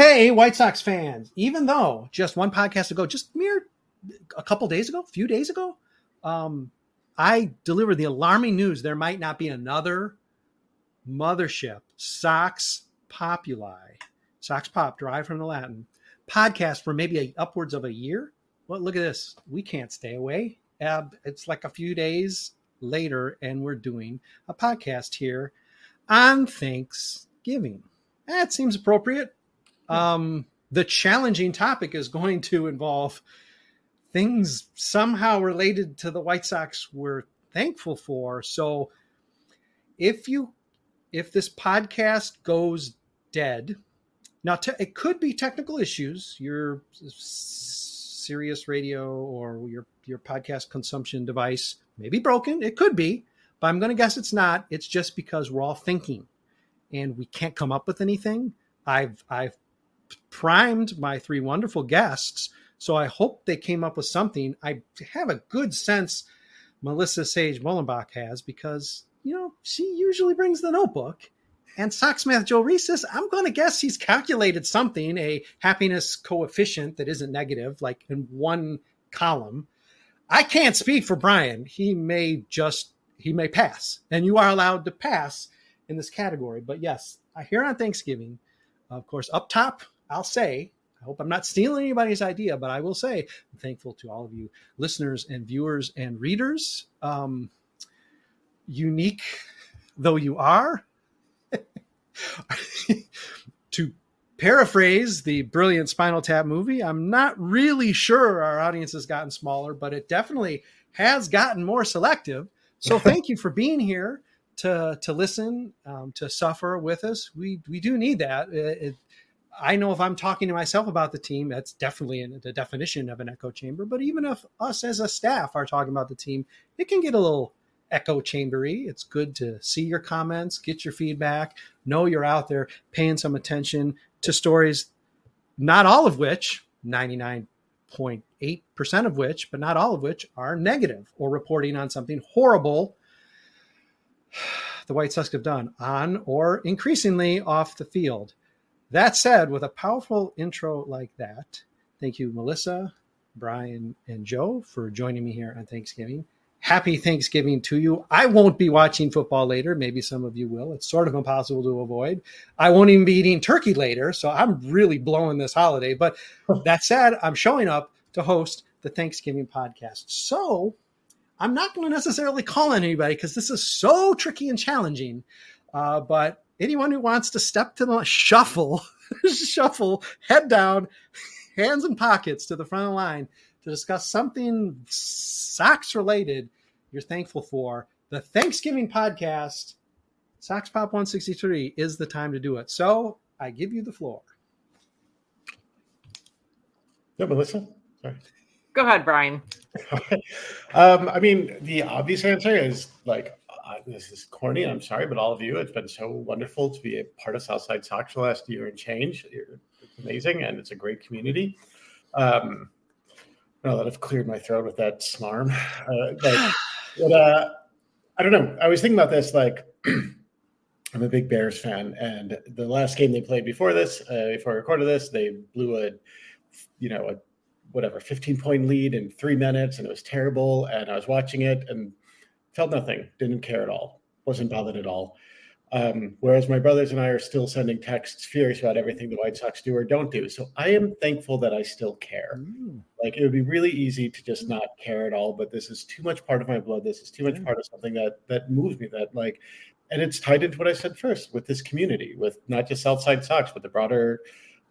Hey, White Sox fans, even though just one podcast ago, just mere a couple days ago, a few days ago, um, I delivered the alarming news there might not be another mothership, Sox Populi, Sox Pop, derived from the Latin, podcast for maybe a, upwards of a year. Well, look at this. We can't stay away. Uh, it's like a few days later, and we're doing a podcast here on Thanksgiving. That seems appropriate. Um, the challenging topic is going to involve things somehow related to the White Sox we're thankful for. So if you if this podcast goes dead, now te- it could be technical issues. Your Sirius radio or your your podcast consumption device may be broken. It could be, but I'm going to guess it's not. It's just because we're all thinking and we can't come up with anything. I've I've primed my three wonderful guests, so I hope they came up with something. I have a good sense Melissa Sage Bollenbach has because you know she usually brings the notebook. And Socksmith Joe Resis, I'm going to guess he's calculated something, a happiness coefficient that isn't negative, like in one column. I can't speak for Brian. He may just he may pass, and you are allowed to pass in this category. But yes, here on Thanksgiving, of course, up top, I'll say, I hope I'm not stealing anybody's idea, but I will say I'm thankful to all of you listeners and viewers and readers. Um, unique though you are, to paraphrase the brilliant Spinal Tap movie, I'm not really sure our audience has gotten smaller, but it definitely has gotten more selective. So thank you for being here to to listen, um, to suffer with us. We we do need that. It, it, I know if I'm talking to myself about the team, that's definitely the definition of an echo chamber. But even if us as a staff are talking about the team, it can get a little echo chambery. It's good to see your comments, get your feedback, know you're out there paying some attention to stories, not all of which, 99.8% of which, but not all of which are negative or reporting on something horrible the White Sox have done on or increasingly off the field. That said, with a powerful intro like that, thank you, Melissa, Brian, and Joe for joining me here on Thanksgiving. Happy Thanksgiving to you. I won't be watching football later. Maybe some of you will. It's sort of impossible to avoid. I won't even be eating turkey later. So I'm really blowing this holiday. But that said, I'm showing up to host the Thanksgiving podcast. So I'm not going to necessarily call on anybody because this is so tricky and challenging. Uh, but anyone who wants to step to the shuffle, shuffle, head down, hands in pockets to the front of the line to discuss something Sox related you're thankful for, the Thanksgiving podcast, Sox Pop 163, is the time to do it. So I give you the floor. Yeah, Melissa. Sorry. Go ahead, Brian. um, I mean, the obvious answer is like, this is corny. I'm sorry, but all of you, it's been so wonderful to be a part of Southside Sox for the last year and change. It's amazing, and it's a great community. Um, now that I've cleared my throat with that smarm, uh, but, but uh, I don't know. I was thinking about this. Like, I'm a big Bears fan, and the last game they played before this, uh, before I recorded this, they blew a, you know, a whatever 15 point lead in three minutes, and it was terrible. And I was watching it and felt nothing, didn't care at all, wasn't bothered at all. Um, whereas my brothers and I are still sending texts furious about everything the White Sox do or don't do. So I am thankful that I still care. Mm. Like it would be really easy to just not care at all, but this is too much part of my blood. This is too much part of something that that moves me. That like, and it's tied into what I said first with this community, with not just Southside Sox, but the broader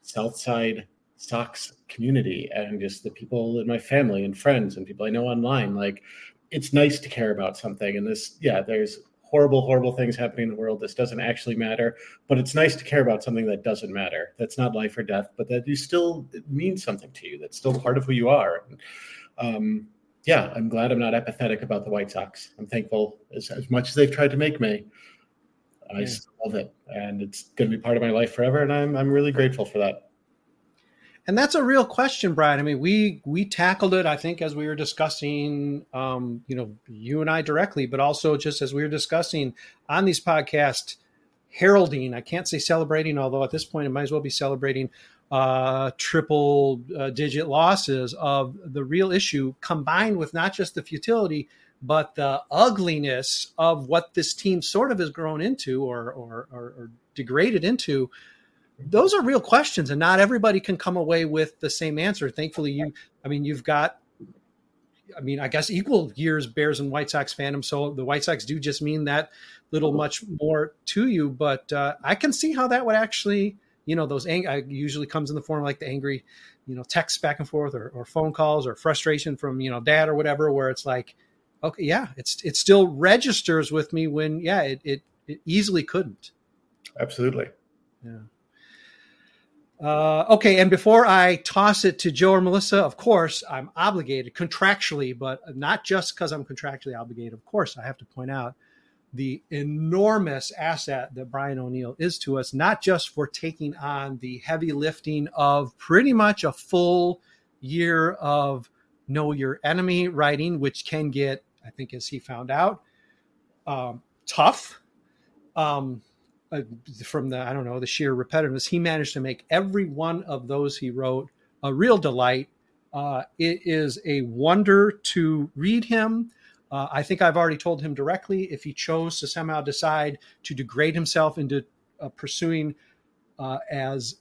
Southside Sox community and just the people in my family and friends and people I know online. Like, it's nice to care about something. And this, yeah, there's horrible, horrible things happening in the world. This doesn't actually matter, but it's nice to care about something that doesn't matter. That's not life or death, but that you still means something to you. That's still part of who you are. Um, yeah, I'm glad I'm not apathetic about the White Sox. I'm thankful as, as much as they've tried to make me. I yeah. still love it, and it's going to be part of my life forever. And I'm I'm really grateful for that. And that's a real question, Brian. I mean, we we tackled it, I think, as we were discussing, um, you know, you and I directly, but also just as we were discussing on these podcasts heralding, I can't say celebrating, although at this point it might as well be celebrating uh, triple uh, digit losses of the real issue combined with not just the futility, but the ugliness of what this team sort of has grown into or, or, or, or degraded into those are real questions and not everybody can come away with the same answer. Thankfully you i mean you've got i mean i guess equal years bears and white sox fandom so the white sox do just mean that little much more to you but uh, i can see how that would actually you know those ang- usually comes in the form like the angry you know texts back and forth or, or phone calls or frustration from you know dad or whatever where it's like okay yeah it's it still registers with me when yeah it, it, it easily couldn't. Absolutely. Yeah uh, okay, and before I toss it to Joe or Melissa, of course, I'm obligated contractually, but not just because I'm contractually obligated. Of course, I have to point out the enormous asset that Brian O'Neill is to us, not just for taking on the heavy lifting of pretty much a full year of Know Your Enemy writing, which can get, I think, as he found out, um, tough. Um, uh, from the I don't know the sheer repetitiveness, he managed to make every one of those he wrote a real delight. Uh, it is a wonder to read him. Uh, I think I've already told him directly if he chose to somehow decide to degrade himself into uh, pursuing uh, as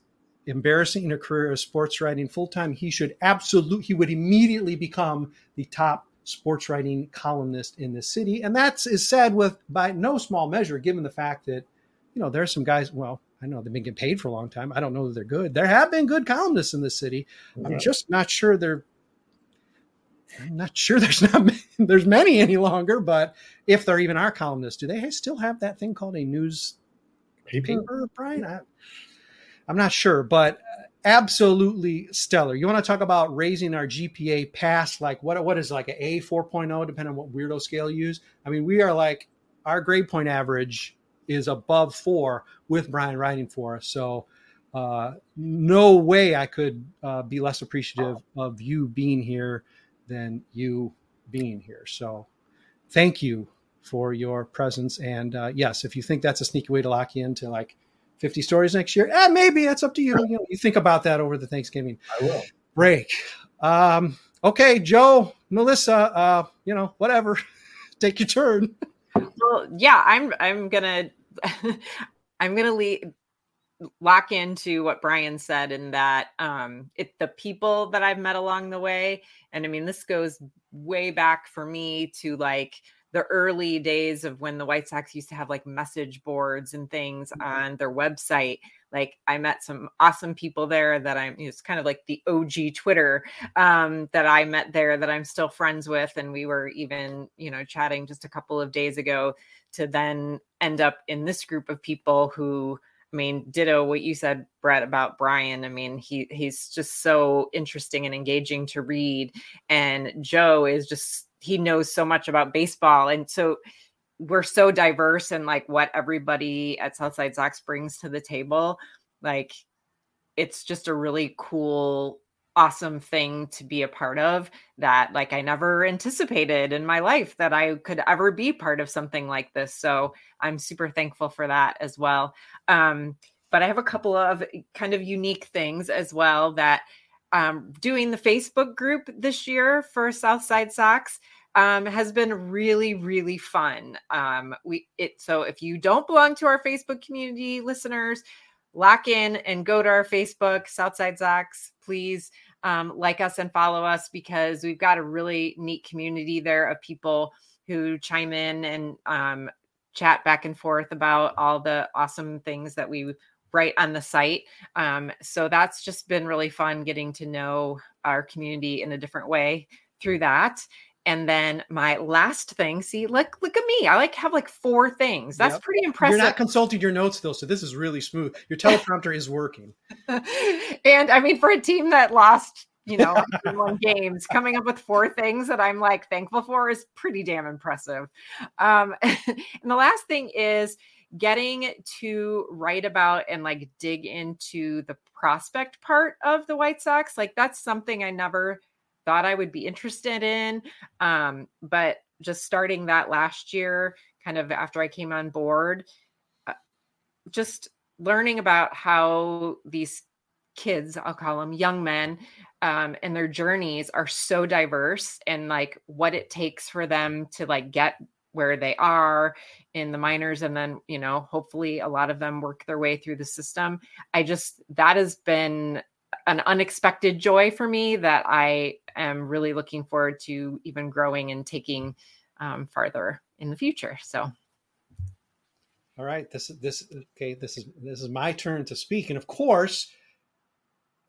embarrassing a career as sports writing full time, he should absolutely he would immediately become the top sports writing columnist in the city, and that's is said with by no small measure, given the fact that you know, there are some guys, well, I know they've been getting paid for a long time. I don't know that they're good. There have been good columnists in the city. I'm just not sure they're I'm not sure there's not there's many any longer, but if there even are columnists, do they still have that thing called a news paper, paper Brian? I, I'm not sure, but uh, absolutely stellar. You want to talk about raising our GPA past like what what is like an A 4.0 depending on what weirdo scale you use. I mean, we are like our grade point average is above four with Brian writing for us. So uh, no way I could uh, be less appreciative of you being here than you being here. So thank you for your presence. And uh, yes, if you think that's a sneaky way to lock you into like 50 stories next year, eh, maybe that's up to you. You, know, you think about that over the Thanksgiving I will. break. Um, okay, Joe, Melissa, uh, you know, whatever. Take your turn. Well, yeah, I'm I'm gonna I'm going to leave lock into what Brian said in that um it the people that I've met along the way and I mean this goes way back for me to like the early days of when the White Sox used to have like message boards and things mm-hmm. on their website like I met some awesome people there that I'm it's kind of like the OG Twitter um that I met there that I'm still friends with and we were even you know chatting just a couple of days ago to then end up in this group of people who I mean, ditto what you said, Brett, about Brian. I mean, he he's just so interesting and engaging to read. And Joe is just he knows so much about baseball. And so we're so diverse and like what everybody at Southside Sox brings to the table. Like it's just a really cool awesome thing to be a part of that like I never anticipated in my life that I could ever be part of something like this. So I'm super thankful for that as well. Um, but I have a couple of kind of unique things as well that um, doing the Facebook group this year for Southside Sox um, has been really, really fun. Um, we it so if you don't belong to our Facebook community, listeners, lock in and go to our Facebook Southside Sox, please um, like us and follow us because we've got a really neat community there of people who chime in and um, chat back and forth about all the awesome things that we write on the site. Um, so that's just been really fun getting to know our community in a different way through that. And then my last thing, see, look, look at me. I like have like four things. That's yep. pretty impressive. You're not consulting your notes though, so this is really smooth. Your teleprompter is working. and I mean, for a team that lost, you know, one games, coming up with four things that I'm like thankful for is pretty damn impressive. Um, and the last thing is getting to write about and like dig into the prospect part of the White Sox. Like that's something I never thought I would be interested in. Um, but just starting that last year, kind of after I came on board, uh, just learning about how these kids, I'll call them young men, um, and their journeys are so diverse and like what it takes for them to like get where they are in the minors and then you know hopefully a lot of them work their way through the system i just that has been an unexpected joy for me that i am really looking forward to even growing and taking um, farther in the future so all right this is this okay this is this is my turn to speak and of course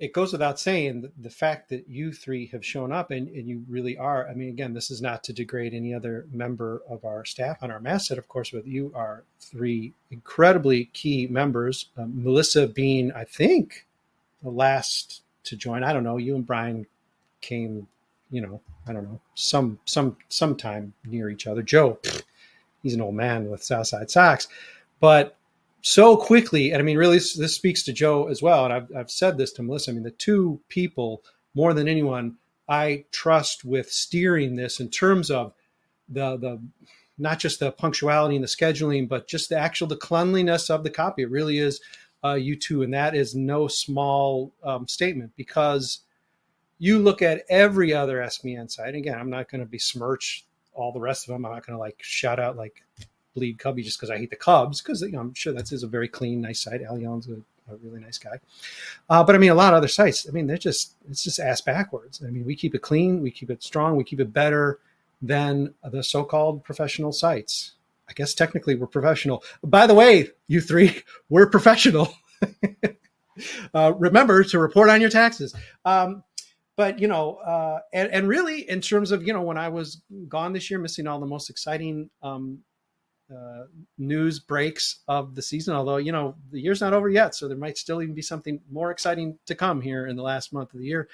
it goes without saying the, the fact that you three have shown up and, and, you really are. I mean, again, this is not to degrade any other member of our staff on our mass set, of course, but you are three incredibly key members. Um, Melissa being, I think, the last to join. I don't know. You and Brian came, you know, I don't know, some some sometime near each other. Joe, he's an old man with Southside Sox, but so quickly, and I mean, really, this, this speaks to Joe as well. And I've, I've said this to Melissa. I mean, the two people more than anyone I trust with steering this in terms of the the not just the punctuality and the scheduling, but just the actual the cleanliness of the copy. It really is uh, you two, and that is no small um, statement because you look at every other SBN site. Again, I'm not going to besmirch all the rest of them. I'm not going to like shout out like bleed Cubby just because I hate the Cubs, because you know, I'm sure that's is a very clean, nice site. Al Young's a, a really nice guy. Uh, but I mean, a lot of other sites, I mean, they're just, it's just ass backwards. I mean, we keep it clean, we keep it strong, we keep it better than the so called professional sites. I guess technically we're professional. By the way, you three, we're professional. uh, remember to report on your taxes. Um, but you know, uh, and, and, really, in terms of you know, when I was gone this year, missing all the most exciting um, uh, news breaks of the season. Although you know the year's not over yet, so there might still even be something more exciting to come here in the last month of the year.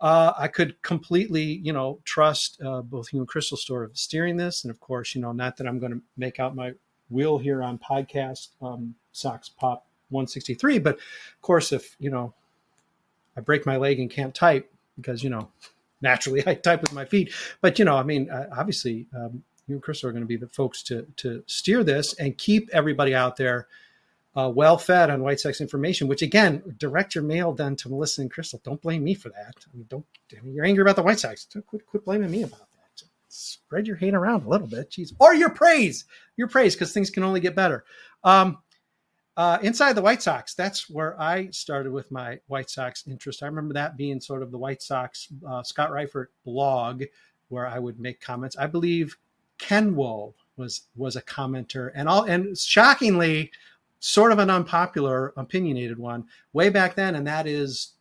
Uh, I could completely, you know, trust uh, both you and Crystal Store of steering this, and of course, you know, not that I'm going to make out my wheel here on podcast um, Pop 163, but of course, if you know, I break my leg and can't type because you know, naturally I type with my feet. But you know, I mean, uh, obviously, um, you and Chris are going to be the folks to to steer this and keep everybody out there uh, well fed on White Sox information. Which again, direct your mail then to Melissa and Crystal. Don't blame me for that. I mean, don't. I mean, you're angry about the White Sox. Quit, quit blaming me about that. Spread your hate around a little bit, jeez, or your praise, your praise, because things can only get better. Um, uh, inside the White Sox, that's where I started with my White Sox interest. I remember that being sort of the White Sox uh, Scott Reifert blog, where I would make comments. I believe Kenwo was was a commenter, and all and shockingly, sort of an unpopular, opinionated one way back then, and that is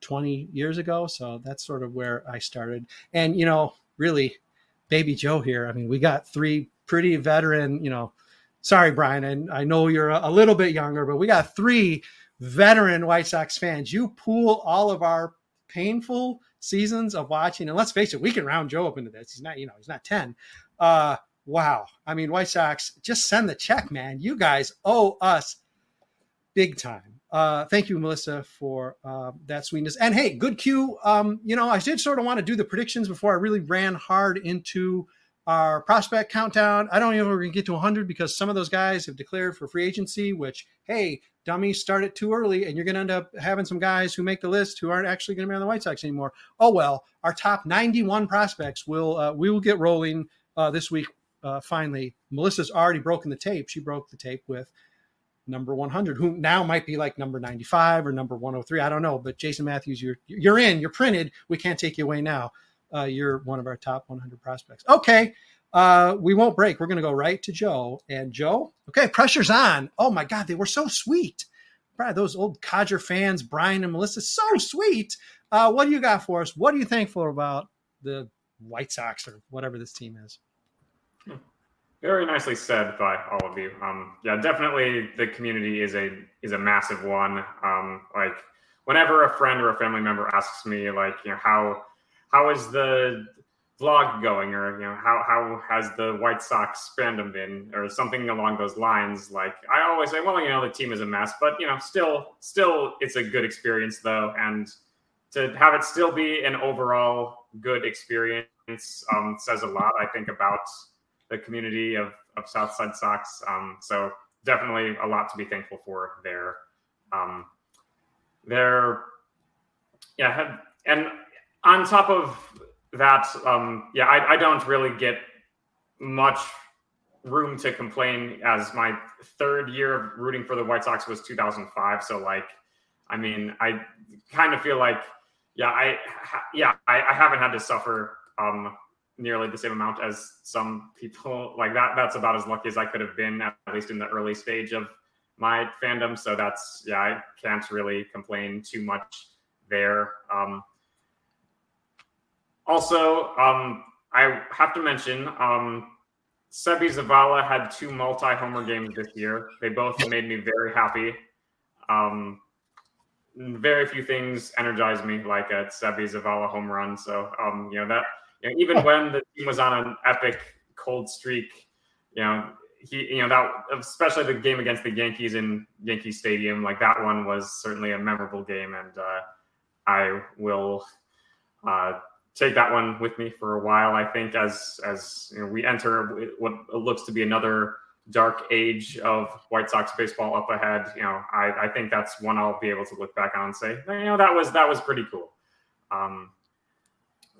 20 years ago. So that's sort of where I started. And you know, really, baby Joe here. I mean, we got three pretty veteran. You know, sorry, Brian, and I know you're a, little bit younger, but we got three veteran White Sox fans. You pool all of our painful seasons of watching, and let's face it, we can round Joe up into this. He's not, you know, he's not 10, uh, wow. I mean, White Sox, just send the check, man. You guys owe us big time. Uh, thank you, Melissa, for uh, that sweetness. And hey, good cue. Um, you know, I did sort of want to do the predictions before I really ran hard into our prospect countdown. I don't even know if we're going to get to 100 because some of those guys have declared for free agency, which, hey, dummies start it too early and you're going to end up having some guys who make the list who aren't actually going to be on the White Sox anymore. Oh, well, our top 91 prospects will, uh, we will get rolling uh, this week, uh, finally, Melissa's already broken the tape. She broke the tape with number 100, who now might be like number 95 or number 103. I don't know, but Jason Matthews, you're you're in, you're printed. We can't take you away now. Uh, you're one of our top 100 prospects. Okay, uh, we won't break. We're going to go right to Joe. And Joe, okay, pressure's on. Oh my God, they were so sweet. Those old Codger fans, Brian and Melissa, so sweet. Uh, what do you got for us? What are you thankful about the White Sox or whatever this team is? Very nicely said by all of you. Um, yeah, definitely the community is a is a massive one. Um, like whenever a friend or a family member asks me, like, you know, how how is the vlog going, or you know, how how has the White Sox fandom been, or something along those lines, like I always say, well, you know, the team is a mess, but you know, still still it's a good experience though, and to have it still be an overall good experience um, says a lot, I think, about the community of, of Southside Sox. Um, so definitely a lot to be thankful for there. Um, there, yeah, and on top of that, um, yeah, I, I don't really get much room to complain as my third year of rooting for the White Sox was 2005. So like, I mean, I kind of feel like, yeah, I, yeah, I, I haven't had to suffer um, nearly the same amount as some people like that. That's about as lucky as I could have been, at least in the early stage of my fandom. So that's, yeah, I can't really complain too much there. Um, also, um, I have to mention, um, Seby Zavala had two multi-homer games this year. They both made me very happy. Um, very few things energize me like a Seby Zavala home run. So, um, you know that you know, even when the team was on an epic cold streak, you know he, you know that especially the game against the Yankees in Yankee Stadium, like that one was certainly a memorable game, and uh, I will uh, take that one with me for a while. I think as as you know, we enter what looks to be another dark age of White Sox baseball up ahead, you know, I, I think that's one I'll be able to look back on and say, you know, that was that was pretty cool. Um,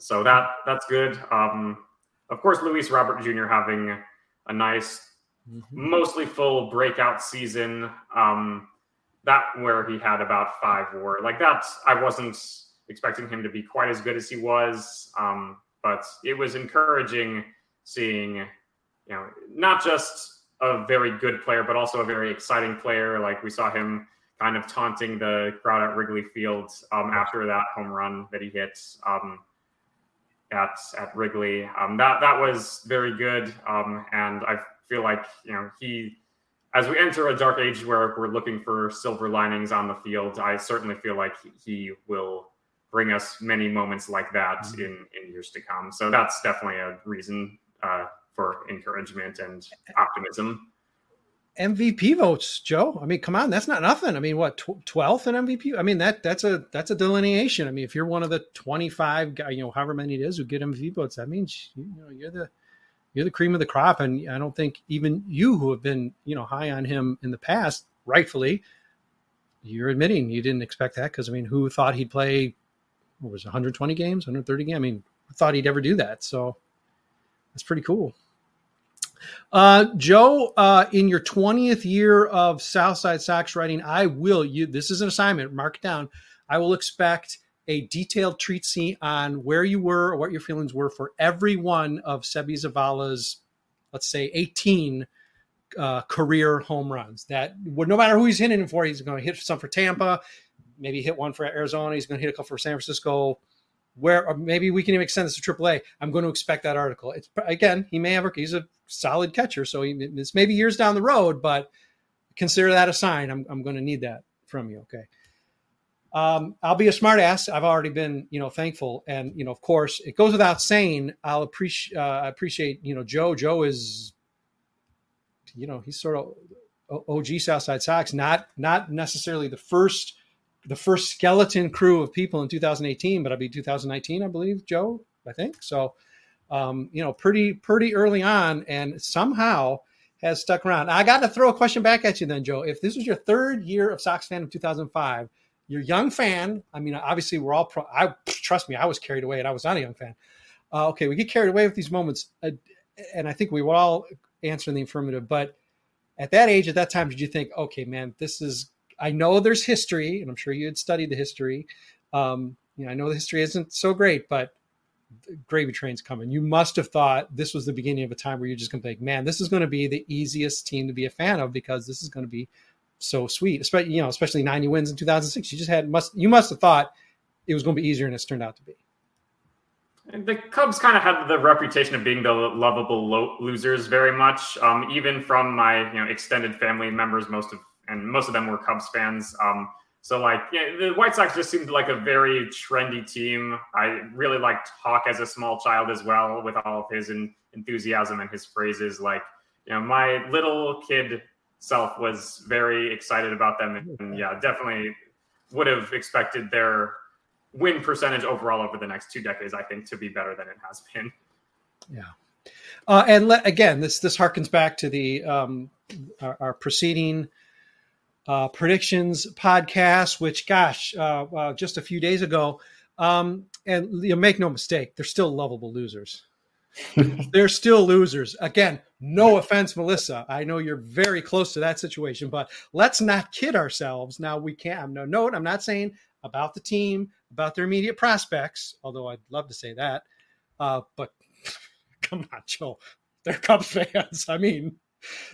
so that that's good. Um, of course, Luis Robert Jr. having a nice, mm-hmm. mostly full breakout season. Um, that where he had about five WAR like that. I wasn't expecting him to be quite as good as he was. Um, but it was encouraging seeing, you know, not just a very good player, but also a very exciting player. Like we saw him kind of taunting the crowd at Wrigley Field um, after that home run that he hit um, at at Wrigley. Um, that that was very good, um, and I feel like you know he. As we enter a dark age where we're looking for silver linings on the field, I certainly feel like he will bring us many moments like that mm-hmm. in in years to come. So that's definitely a reason uh, for encouragement and optimism. MVP votes, Joe. I mean, come on, that's not nothing. I mean, what twelfth in MVP? I mean that that's a that's a delineation. I mean, if you're one of the twenty five, you know, however many it is who get MVP votes, that means you know you're the you're the cream of the crop. And I don't think even you who have been you know high on him in the past, rightfully, you're admitting you didn't expect that because I mean, who thought he'd play what was 120 games, 130 games. I mean, thought he'd ever do that. So that's pretty cool. Uh, Joe, uh, in your 20th year of Southside Sox writing, I will you. This is an assignment. Mark it down. I will expect a detailed treat sheet on where you were or what your feelings were for every one of Seby Zavala's, let's say, 18 uh, career home runs. That no matter who he's hitting for, he's going to hit some for Tampa maybe hit one for Arizona. He's going to hit a couple for San Francisco. Where maybe we can even extend this to AAA. I'm going to expect that article. It's again, he may have a, he's a solid catcher, so he, it's maybe years down the road, but consider that a sign. I'm, I'm going to need that from you. Okay. Um, I'll be a smartass. I've already been, you know, thankful, and you know, of course, it goes without saying. I'll appreciate, uh, appreciate, you know, Joe. Joe is, you know, he's sort of OG Southside Sox, not not necessarily the first the first skeleton crew of people in 2018, but I'll be 2019, I believe, Joe, I think. So, um, you know, pretty, pretty early on and somehow has stuck around. I got to throw a question back at you then, Joe. If this was your third year of Sox fan of 2005, you're a young fan. I mean, obviously we're all pro I trust me, I was carried away and I was not a young fan. Uh, okay. We get carried away with these moments. Uh, and I think we would all answer in the affirmative, but at that age, at that time, did you think, okay, man, this is I know there's history, and I'm sure you had studied the history. Um, you know, I know the history isn't so great, but gravy train's coming. You must have thought this was the beginning of a time where you're just going to think, man, this is going to be the easiest team to be a fan of because this is going to be so sweet. Especially, you know, especially 90 wins in 2006. You just had must you must have thought it was going to be easier, and it's turned out to be. The Cubs kind of had the reputation of being the lovable lo- losers very much. Um, even from my you know extended family members, most of and most of them were Cubs fans. Um, so like, yeah, the White Sox just seemed like a very trendy team. I really liked Hawk as a small child as well, with all of his enthusiasm and his phrases. Like, you know, my little kid self was very excited about them, and, yeah, definitely would have expected their win percentage overall over the next two decades. I think to be better than it has been. Yeah. Uh, and le- again, this this harkens back to the um, our, our preceding uh, predictions podcast, which, gosh, uh, uh, just a few days ago. Um, and you know, make no mistake, they're still lovable losers. they're still losers. Again, no offense, Melissa. I know you're very close to that situation, but let's not kid ourselves. Now we can't. I'm No note. I'm not saying about the team, about their immediate prospects, although I'd love to say that. Uh, but come on, Joe. They're Cubs fans. I mean,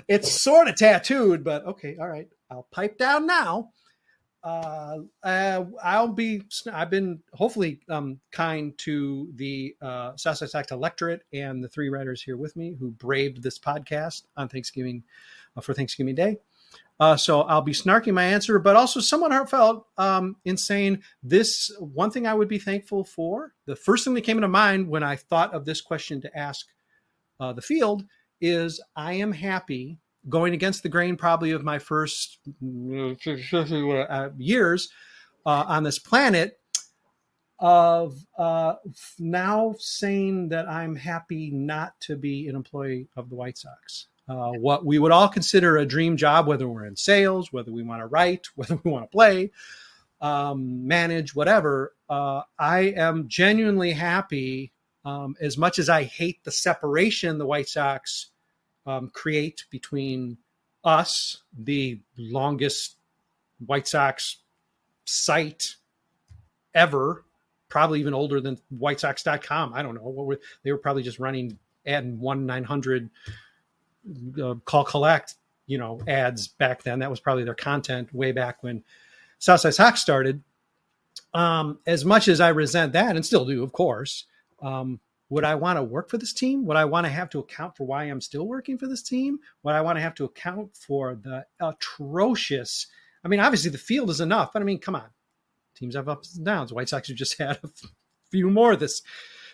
it's sort of tattooed, but okay, all right. I'll pipe down now. Uh, uh, I'll be. I've been hopefully um, kind to the uh, Sox electorate and the three writers here with me who braved this podcast on Thanksgiving uh, for Thanksgiving Day. Uh, so I'll be snarking my answer, but also somewhat heartfelt um, in saying this. One thing I would be thankful for. The first thing that came into mind when I thought of this question to ask uh, the field is I am happy going against the grain probably of my first uh, years uh, on this planet of uh, now saying that I'm happy not to be an employee of the White Sox. Uh, what we would all consider a dream job, whether we're in sales, whether we want to write, whether we want to play, um, manage, whatever. Uh, I am genuinely happy. Um, as much as I hate the separation the White Sox um, create between us, the longest White Sox site ever, probably even older than WhiteSox.com. I don't know what were they were probably just running adding one nine hundred uh, call collect, you know, ads back then. That was probably their content way back when Southside Sox started. Um, as much as I resent that, and still do, of course, um, would I want to work for this team? Would I want to have to account for why I'm still working for this team? Would I want to have to account for the atrocious? I mean, obviously the field is enough, but I mean, come on, teams have ups and downs. White Sox have just had a few more this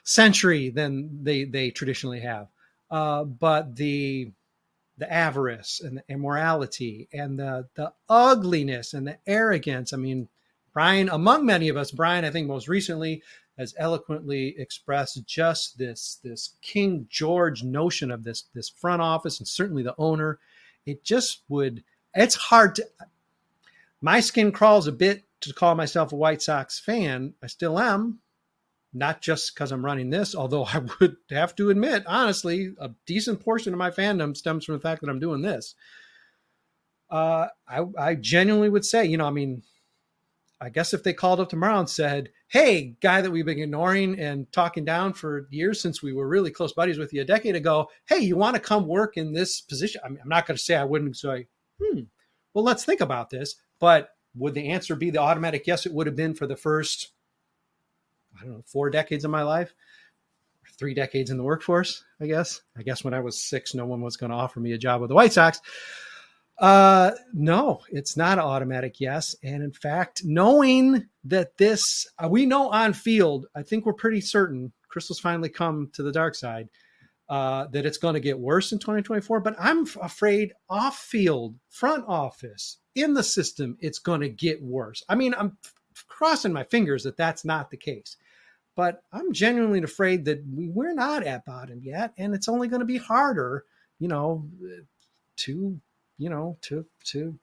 century than they they traditionally have. Uh, but the the avarice and the immorality and the the ugliness and the arrogance. I mean, Brian, among many of us, Brian, I think most recently has eloquently expressed just this this King George notion of this this front office and certainly the owner. It just would. It's hard to. My skin crawls a bit to call myself a White Sox fan. I still am, not just because I'm running this. Although I would have to admit, honestly, a decent portion of my fandom stems from the fact that I'm doing this. Uh, I, I genuinely would say, you know, I mean, I guess if they called up tomorrow and said, "Hey, guy that we've been ignoring and talking down for years since we were really close buddies with you a decade ago, hey, you want to come work in this position?" I I'm not going to say I wouldn't say, "Hmm, well, let's think about this." But would the answer be the automatic yes? It would have been for the first, I don't know, four decades of my life, three decades in the workforce. I guess. I guess when I was six, no one was going to offer me a job with the White Sox. Uh, no, it's not an automatic yes. And in fact, knowing that this, uh, we know on field, I think we're pretty certain Crystal's finally come to the dark side, uh, that it's going to get worse in 2024. But I'm afraid off field, front office, in the system, it's going to get worse. I mean, I'm crossing my fingers that that's not the case. But I'm genuinely afraid that we, we're not at bottom yet. And it's only going to be harder, you know, to you know, to to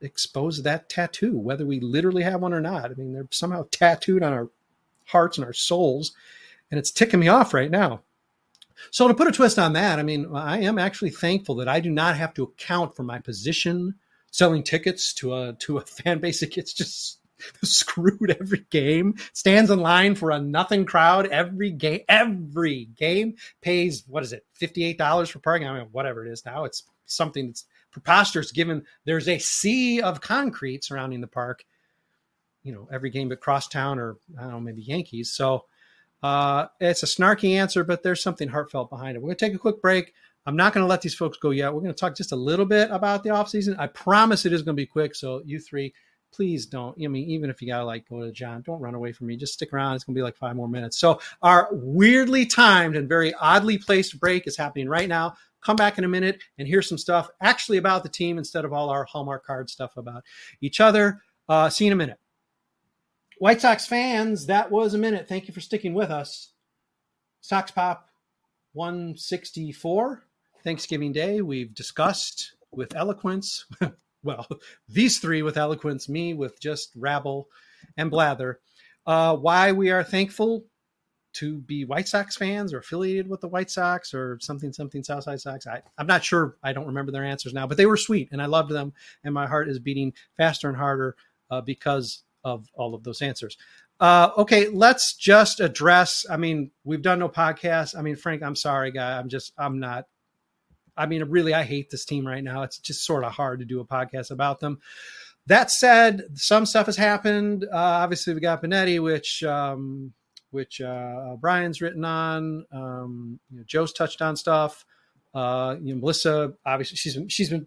expose that tattoo, whether we literally have one or not. I mean, they're somehow tattooed on our hearts and our souls, and it's ticking me off right now. So to put a twist on that, I mean, I am actually thankful that I do not have to account for my position selling tickets to a to a fan base that gets just screwed every game, stands in line for a nothing crowd every game. Every game pays what is it, fifty eight dollars for parking? I mean, whatever it is now, it's something that's preposterous given there's a sea of concrete surrounding the park. You know, every game but Crosstown or I don't know, maybe Yankees. So uh, it's a snarky answer, but there's something heartfelt behind it. We're going to take a quick break. I'm not going to let these folks go yet. We're going to talk just a little bit about the offseason. I promise it is going to be quick. So you three, please don't. I mean, even if you got to like go to John, don't run away from me. Just stick around. It's going to be like five more minutes. So our weirdly timed and very oddly placed break is happening right now come back in a minute and hear some stuff actually about the team instead of all our Hallmark card stuff about each other. Uh, see you in a minute. White Sox fans, that was a minute. Thank you for sticking with us. Sox Pop 164, Thanksgiving Day. We've discussed with eloquence, well, these three with eloquence, me with just rabble and blather, uh, why we are thankful to be White Sox fans or affiliated with the White Sox or something, something Southside Sox. I, I'm not sure. I don't remember their answers now, but they were sweet and I loved them. And my heart is beating faster and harder uh, because of all of those answers. Uh, okay, let's just address. I mean, we've done no podcast. I mean, Frank, I'm sorry, guy. I'm just, I'm not. I mean, really, I hate this team right now. It's just sort of hard to do a podcast about them. That said, some stuff has happened. Uh, obviously, we got Benetti, which um, which uh, Brian's written on. Um, you know, Joe's touched on stuff. Uh, you know, Melissa, obviously, she's been she's been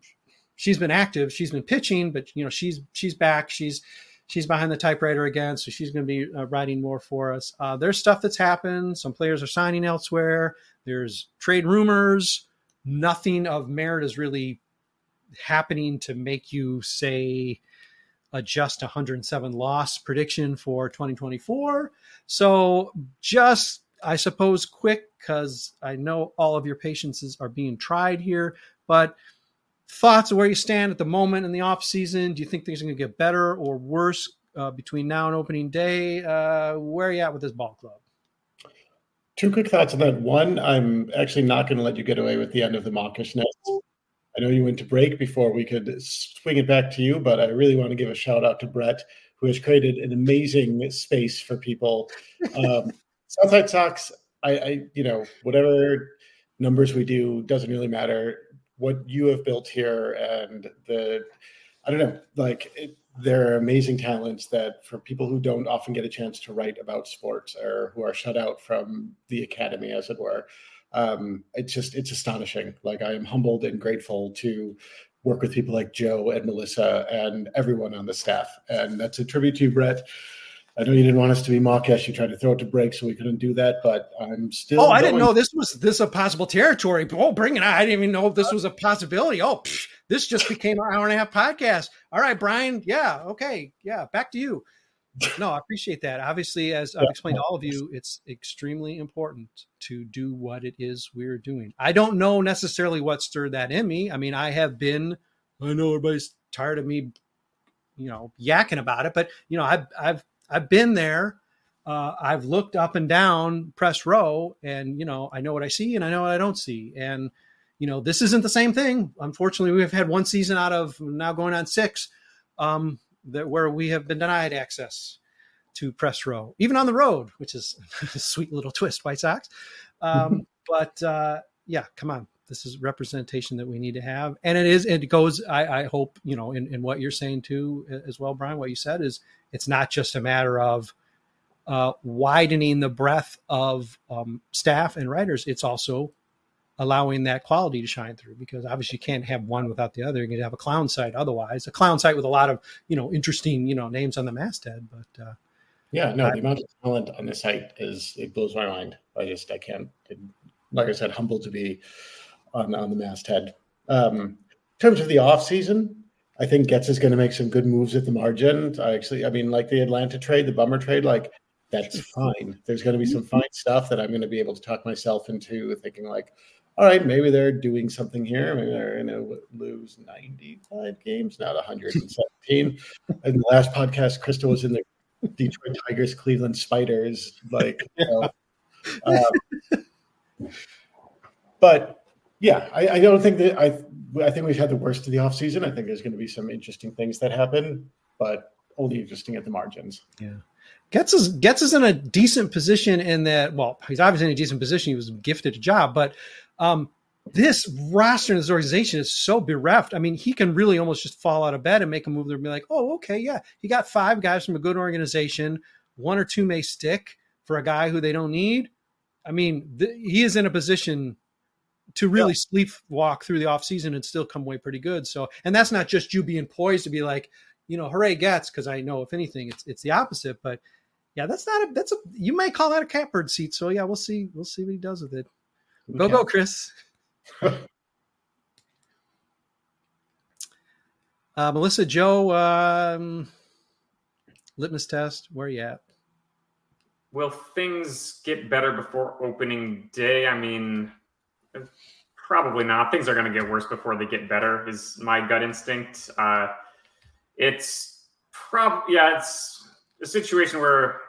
she's been active. She's been pitching, but you know, she's she's back. She's she's behind the typewriter again, so she's going to be uh, writing more for us. Uh, there's stuff that's happened. Some players are signing elsewhere. There's trade rumors. Nothing of merit is really happening to make you say adjust 107 loss prediction for 2024. So just I suppose quick because I know all of your patiences are being tried here, but thoughts of where you stand at the moment in the off season. Do you think things are going to get better or worse uh, between now and opening day? Uh, where are you at with this ball club? Two quick thoughts on that. One, I'm actually not going to let you get away with the end of the mawkishness. I know you went to break before we could swing it back to you, but I really want to give a shout out to Brett, who has created an amazing space for people. Um, Southside Sox, I, I, you know, whatever numbers we do doesn't really matter. What you have built here and the, I don't know, like it, there are amazing talents that for people who don't often get a chance to write about sports or who are shut out from the academy, as it were um, it's just it's astonishing. Like I am humbled and grateful to work with people like Joe and Melissa and everyone on the staff. And that's a tribute to you, Brett. I know you didn't want us to be mawkish. You tried to throw it to break, so we couldn't do that. But I'm still. Oh, I didn't know this was this a possible territory. Oh, bring it on! I didn't even know this was a possibility. Oh, psh, this just became an hour and a half podcast. All right, Brian. Yeah. Okay. Yeah. Back to you no, I appreciate that. Obviously, as I've explained to all of you, it's extremely important to do what it is we're doing. I don't know necessarily what stirred that in me. I mean, I have been, I know everybody's tired of me, you know, yakking about it, but you know, I've I've I've been there. Uh, I've looked up and down press row, and you know, I know what I see and I know what I don't see, and you know, this isn't the same thing. Unfortunately, we've had one season out of now going on six. Um, that where we have been denied access to press row, even on the road, which is a sweet little twist, White Sox. Um, but uh, yeah, come on, this is representation that we need to have, and it is. It goes. I, I hope you know in, in what you're saying too, as well, Brian. What you said is it's not just a matter of uh, widening the breadth of um, staff and writers. It's also allowing that quality to shine through because obviously you can't have one without the other. You're going to have a clown site otherwise. A clown site with a lot of you know interesting you know names on the masthead, but uh, yeah, no, the amount of talent on the site is it blows my mind. I just I can't. like I said, humbled to be on on the masthead. Um, in terms of the off season, I think Getz is going to make some good moves at the margin. I actually, I mean, like the Atlanta trade, the Bummer trade, like that's fine. There's going to be some fine stuff that I'm going to be able to talk myself into thinking like, all right, maybe they're doing something here. Maybe they're going to lose 95 games, not 117. In the last podcast, Crystal was in the Detroit Tigers, Cleveland Spiders, like. You know, um, but yeah, I, I, don't think that I. I think we've had the worst of the offseason. I think there's going to be some interesting things that happen, but only interesting at the margins. Yeah. gets us gets us in a decent position in that. Well, he's obviously in a decent position. He was gifted a job, but um, this roster and this organization is so bereft. I mean, he can really almost just fall out of bed and make a move there and be like, oh, okay, yeah, he got five guys from a good organization. One or two may stick for a guy who they don't need. I mean, th- he is in a position to really yeah. sleepwalk through the offseason and still come away pretty good. So, and that's not just you being poised to be like, you know, hooray, Getz, because I know if anything, it's it's the opposite. But yeah, that's not a that's a you might call that a catbird seat. So yeah, we'll see we'll see what he does with it. Go go, Chris. uh, Melissa, Joe, um, litmus test. Where are you at? will things get better before opening day? I mean, probably not. Things are going to get worse before they get better. Is my gut instinct. Uh, it's prob yeah, it's a situation where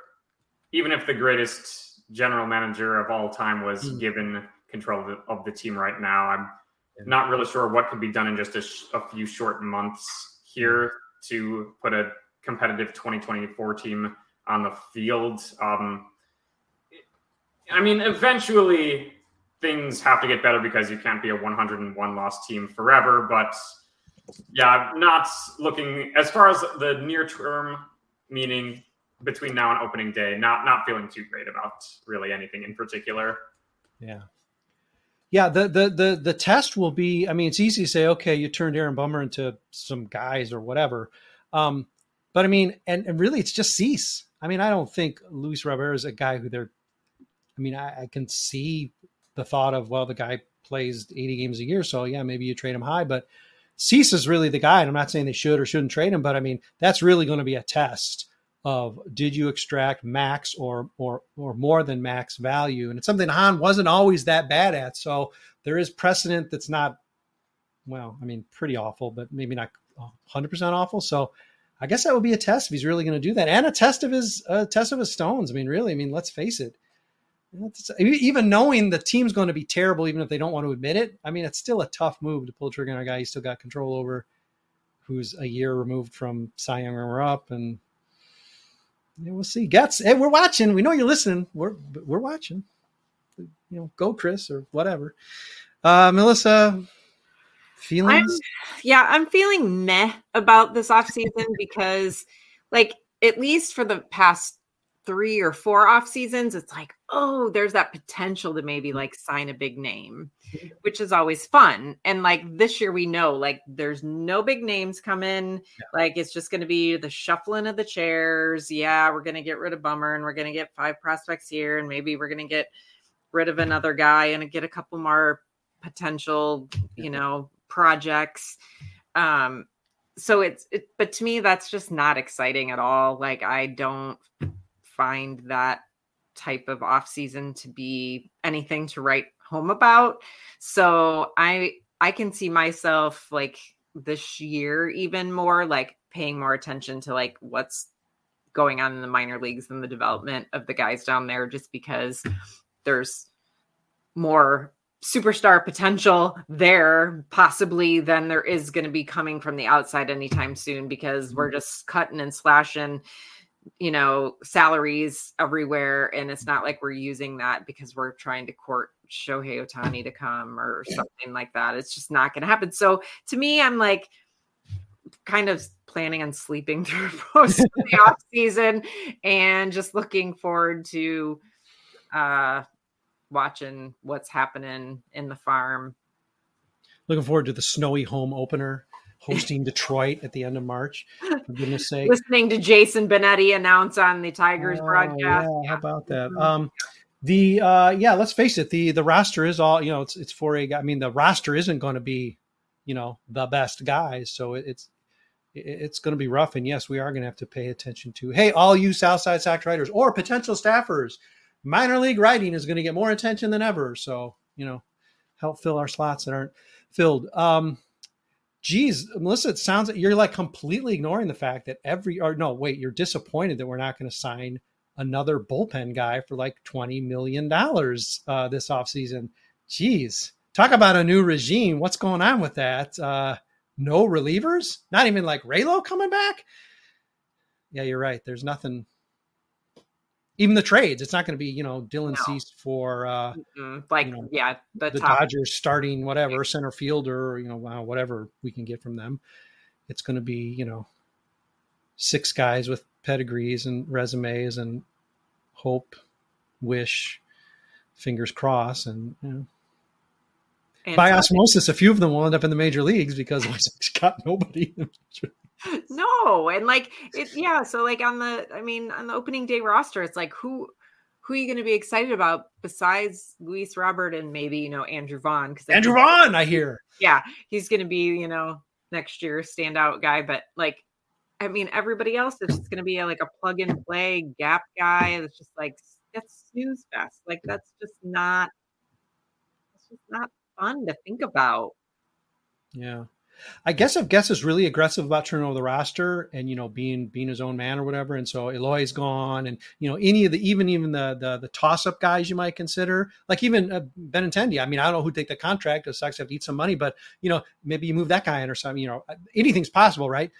even if the greatest general manager of all time was mm. given control of the, of the, team right now, I'm not really sure what could be done in just a, sh- a few short months here hmm. to put a competitive 2024 team on the field. Um, I mean, eventually things have to get better because you can't be a 101 loss team forever. But yeah, I'm not looking as far as the near term, meaning between now and opening day, not not feeling too great about really anything in particular. Yeah. Yeah, the, the the the test will be. I mean, it's easy to say, okay, you turned Aaron Bummer into some guys or whatever, um, but I mean, and, and really, it's just Cease. I mean, I don't think Luis Robert is a guy who they're. I mean, I, I can see the thought of well, the guy plays 80 games a year, so yeah, maybe you trade him high, but Cease is really the guy. And I'm not saying they should or shouldn't trade him, but I mean, that's really going to be a test of did you extract max or or or more than max value? And it's something Hahn wasn't always that bad at. So there is precedent that's not well, I mean, pretty awful, but maybe not 100% awful. So I guess that would be a test if he's really going to do that, and a test of his uh, test of his stones. I mean, really, I mean, let's face it. Even knowing the team's going to be terrible, even if they don't want to admit it, I mean, it's still a tough move to pull trigger on a guy you still got control over, who's a year removed from Cy Young runner up, and yeah, we'll see. Getz, hey, we're watching. We know you're listening. We're we're watching. You know, go Chris or whatever. Uh, Melissa, feelings? I'm, yeah, I'm feeling meh about this off season because, like, at least for the past three or four off seasons, it's like, oh, there's that potential to maybe like sign a big name, mm-hmm. which is always fun. And like this year, we know like there's no big names coming. Yeah. Like it's just going to be the shuffling of the chairs. Yeah, we're going to get rid of Bummer and we're going to get five prospects here, and maybe we're going to get rid of another guy and get a couple more potential, you know, projects. Um, so it's it, but to me that's just not exciting at all. Like I don't find that type of off season to be anything to write home about. So I I can see myself like this year even more like paying more attention to like what's going on in the minor leagues and the development of the guys down there just because there's more superstar potential there possibly than there is going to be coming from the outside anytime soon because we're mm-hmm. just cutting and slashing you know, salaries everywhere. And it's not like we're using that because we're trying to court Shohei Ohtani to come or something like that. It's just not going to happen. So to me, I'm like kind of planning on sleeping through most of the off season and just looking forward to uh watching what's happening in the farm. Looking forward to the snowy home opener hosting Detroit at the end of March. For goodness sake. Listening to Jason Benetti announce on the Tigers oh, broadcast. Yeah, how about that? Mm-hmm. Um, the uh, yeah, let's face it, the the roster is all you know. It's it's for a. I mean, the roster isn't going to be, you know, the best guys. So it's it's going to be rough. And yes, we are going to have to pay attention to. Hey, all you South Side Sox writers or potential staffers, minor league writing is going to get more attention than ever. So you know, help fill our slots that aren't filled. Um, geez, Melissa, it sounds like you're like completely ignoring the fact that every, or no, wait, you're disappointed that we're not going to sign another bullpen guy for like $20 million uh, this offseason. Geez, talk about a new regime. What's going on with that? Uh, no relievers? Not even like Raylo coming back? Yeah, you're right. There's nothing even the trades. It's not going to be you know Dylan no. Cease for uh, mm-hmm. like you know, yeah the, the Dodgers starting whatever center fielder or you know whatever we can get from them. It's going to be you know six guys with pedigrees and resumes and hope, wish, fingers crossed, and you know. And by osmosis, a few of them will end up in the major leagues because we got nobody no, and like it, yeah. So like on the, I mean, on the opening day roster, it's like who who are you going to be excited about besides Luis Robert and maybe you know Andrew Vaughn? Because Andrew Vaughn, I hear. Yeah, he's going to be you know next year standout guy, but like, I mean, everybody else is just going to be a, like a plug and play gap guy that's just like that's snooze fest. Like that's just not. It's just not fun to think about. Yeah. I guess if Getz is really aggressive about turning over the roster and you know being being his own man or whatever, and so Eloy's gone, and you know any of the even even the the, the toss up guys you might consider, like even uh, Benintendi. I mean, I don't know who take the contract. The Sox have to eat some money, but you know maybe you move that guy in or something. You know anything's possible, right?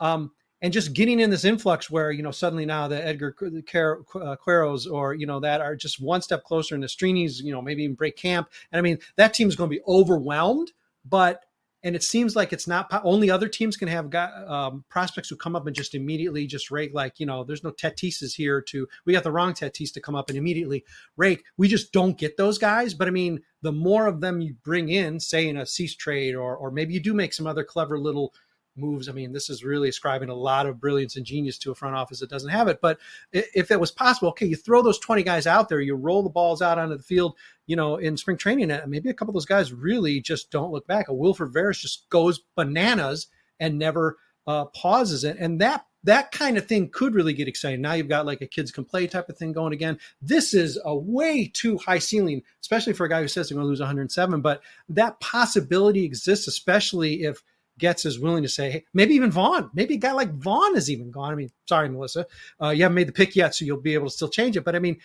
Um, and just getting in this influx where you know suddenly now the Edgar Queros or you know that are just one step closer, and the Strinis, you know maybe even break camp, and I mean that team is going to be overwhelmed, but and it seems like it's not only other teams can have got, um, prospects who come up and just immediately just rake like you know there's no Tatises here to we got the wrong Tatis to come up and immediately rake we just don't get those guys but I mean the more of them you bring in say in a cease trade or or maybe you do make some other clever little moves. I mean, this is really ascribing a lot of brilliance and genius to a front office that doesn't have it. But if it was possible, okay, you throw those 20 guys out there, you roll the balls out onto the field, you know, in spring training, maybe a couple of those guys really just don't look back. A Wilfred Veras just goes bananas and never uh, pauses it. And that that kind of thing could really get exciting. Now you've got like a kids can play type of thing going again. This is a way too high ceiling, especially for a guy who says they're going to lose 107. But that possibility exists, especially if – Getz is willing to say, hey, maybe even Vaughn, maybe a guy like Vaughn is even gone. I mean, sorry, Melissa, uh, you haven't made the pick yet, so you'll be able to still change it. But I mean,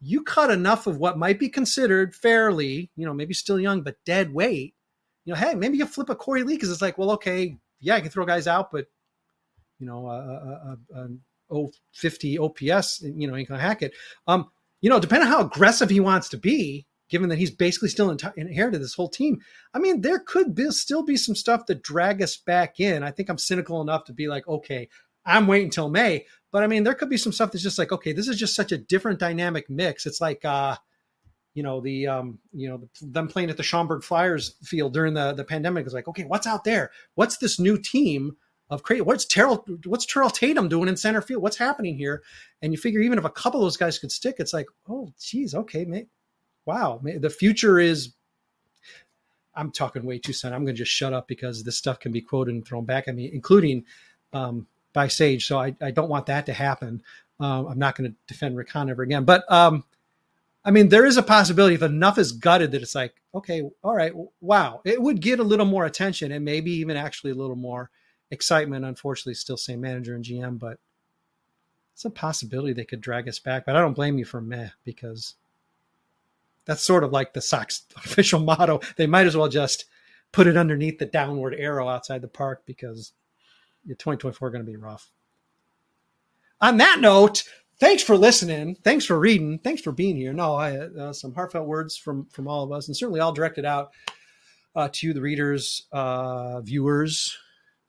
you cut enough of what might be considered fairly, you know, maybe still young, but dead weight. You know, hey, maybe you flip a Korey Lee because it's like, well, okay, yeah, I can throw guys out, but you know, a, a, a, a 50 OPS, you know, ain't gonna hack it. Um, you know, depending on how aggressive he wants to be, given that he's basically still inherited this whole team. I mean, there could be, still be some stuff that drag us back in. I think I'm cynical enough to be like, okay, I'm waiting till May. But I mean, there could be some stuff that's just like, okay, this is just such a different dynamic mix. It's like, uh, you know, the um, you know, them playing at the Schaumburg Flyers field during the the pandemic is like, okay, what's out there? What's this new team of create? What's Terrell? What's Terrell Tatum doing in center field? What's happening here? And you figure even if a couple of those guys could stick, it's like, oh, geez, okay, may, wow, the future is. I'm talking way too soon. I'm going to just shut up because this stuff can be quoted and thrown back at me, including um, by Sage. So I, I, don't want that to happen. Um, I'm not going to defend Hahn ever again. But um, I mean, there is a possibility if enough is gutted that it's like, okay, all right, wow, it would get a little more attention and maybe even actually a little more excitement. Unfortunately, still same manager and GM, but it's a possibility they could drag us back. But I don't blame you for meh because that's sort of like the Sox official motto. They might as well just put it underneath the downward arrow outside the park because 2024 going to be rough. On that note, thanks for listening. Thanks for reading. Thanks for being here. No, I, uh, some heartfelt words from from all of us, and certainly all directed out uh, to you, the readers, uh, viewers,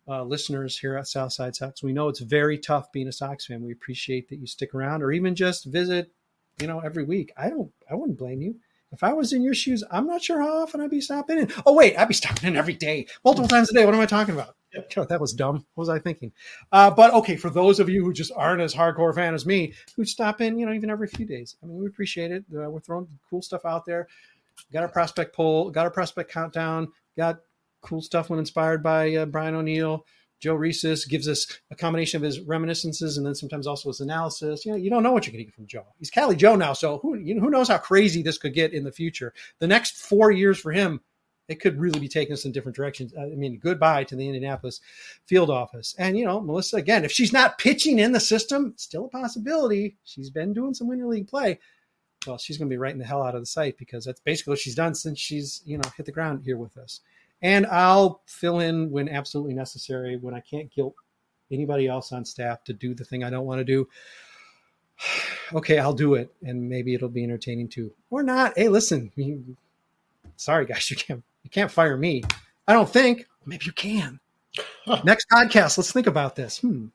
uh, listeners here at South Side Sox. We know it's very tough being a Sox fan. We appreciate that you stick around or even just visit, you know, every week. I don't. I wouldn't blame you if I was in your shoes, I'm not sure how often I'd be stopping in. Oh, wait, I'd be stopping in every day, multiple times a day. What am I talking about? Oh, that was dumb. What was I thinking? Uh, but okay, for those of you who just aren't as hardcore fan as me, who stop in, you know, even every few days. I mean, we appreciate it. Uh, we're throwing cool stuff out there. Got our prospect poll, got our prospect countdown, got cool stuff when inspired by uh, Brian O'Neill. Joe Resis gives us a combination of his reminiscences and then sometimes also his analysis. You know, you don't know what you're going to get from Joe. He's Cali Joe now, so who you know, who knows how crazy this could get in the future. The next four years for him, it could really be taking us in different directions. I mean, goodbye to the Indianapolis field office. And you know, Melissa again, if she's not pitching in the system, still a possibility. She's been doing some winter league play. Well, she's going to be writing the hell out of the site because that's basically what she's done since she's you know hit the ground here with us and I'll fill in when absolutely necessary when I can't guilt anybody else on staff to do the thing I don't want to do. okay, I'll do it, and maybe it'll be entertaining too, or not. Hey, listen, you, sorry guys, you can't you can't fire me. I don't think. Maybe you can. Next podcast, let's think about this. Hmm,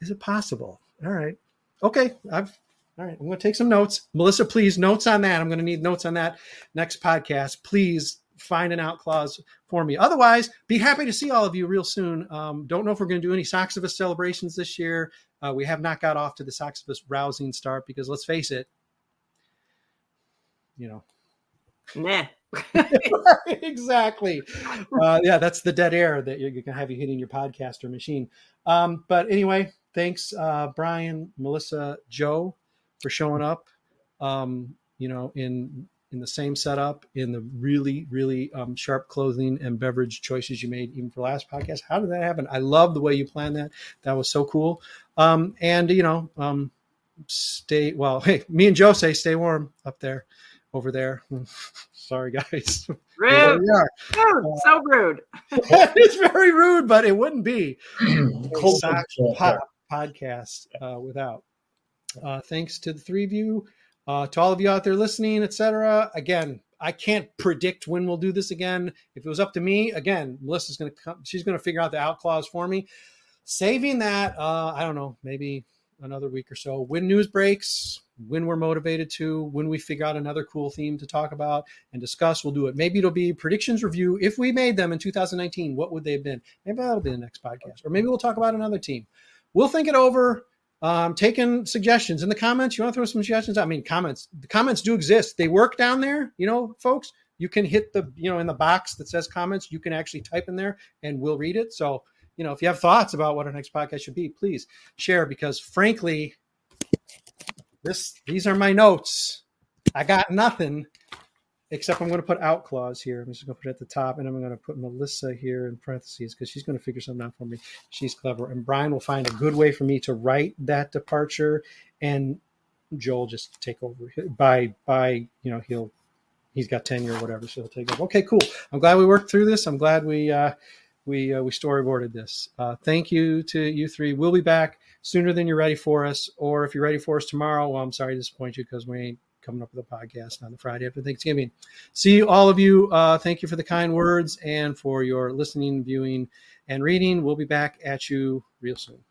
is it possible? All right, okay, I've all right, I'm going to take some notes. Melissa, please, notes on that. I'm going to need notes on that next podcast. Please find an out clause for me. Otherwise, be happy to see all of you real soon. Um, don't know if we're going to do any Soxivus celebrations this year. Uh, we have not got off to the Soxivus rousing start because let's face it, you know. Nah. exactly. Uh, yeah, that's the dead air that you're going to have you hitting your podcaster machine. Um, but anyway, thanks, uh, Brian, Melissa, Joe, for showing up. um, you know, in in the same setup, in the really, really um, sharp clothing and beverage choices you made even for last podcast. How did that happen? I love the way you planned that. That was so cool. Um, and you know, um, stay well. Hey, me and Joe say stay warm up there, over there. Sorry, guys. Rude. rude. so rude. it's very rude, but it wouldn't be Cold podcast uh, without. Uh, thanks to the three of you, uh, to all of you out there listening, etc. Again, I can't predict when we'll do this again. If it was up to me, again, Melissa's going to come. She's going to figure out the out clause for me. Saving that, uh, I don't know, maybe another week or so. When news breaks, when we're motivated to, when we figure out another cool theme to talk about and discuss, we'll do it. Maybe it'll be predictions review. If we made them in 2019, what would they have been? Maybe that'll be the next podcast. Or maybe we'll talk about another team. We'll think it over. Um, taking suggestions in the comments. You want to throw some suggestions? I mean, comments. The comments do exist. They work down there. You know, folks. You can hit the you know in the box that says comments. You can actually type in there, and we'll read it. So you know, if you have thoughts about what our next podcast should be, please share. Because frankly, this these are my notes. I got nothing except I'm going to put out clause here. I'm just going to put it at the top, and I'm going to put Melissa here in parentheses because she's going to figure something out for me. She's clever, and Brian will find a good way for me to write that departure, and Joel just take over by by you know he'll he's got tenure or whatever, so he'll take over. Okay, cool. I'm glad we worked through this. I'm glad we uh, we uh, we storyboarded this. Uh, thank you to you three. We'll be back sooner than you're ready for us, or if you're ready for us tomorrow. Well, I'm sorry to disappoint you because we ain't coming up with a podcast on the Friday after Thanksgiving. See all of you. Uh, thank you for the kind words and for your listening, viewing, and reading. We'll be back at you real soon.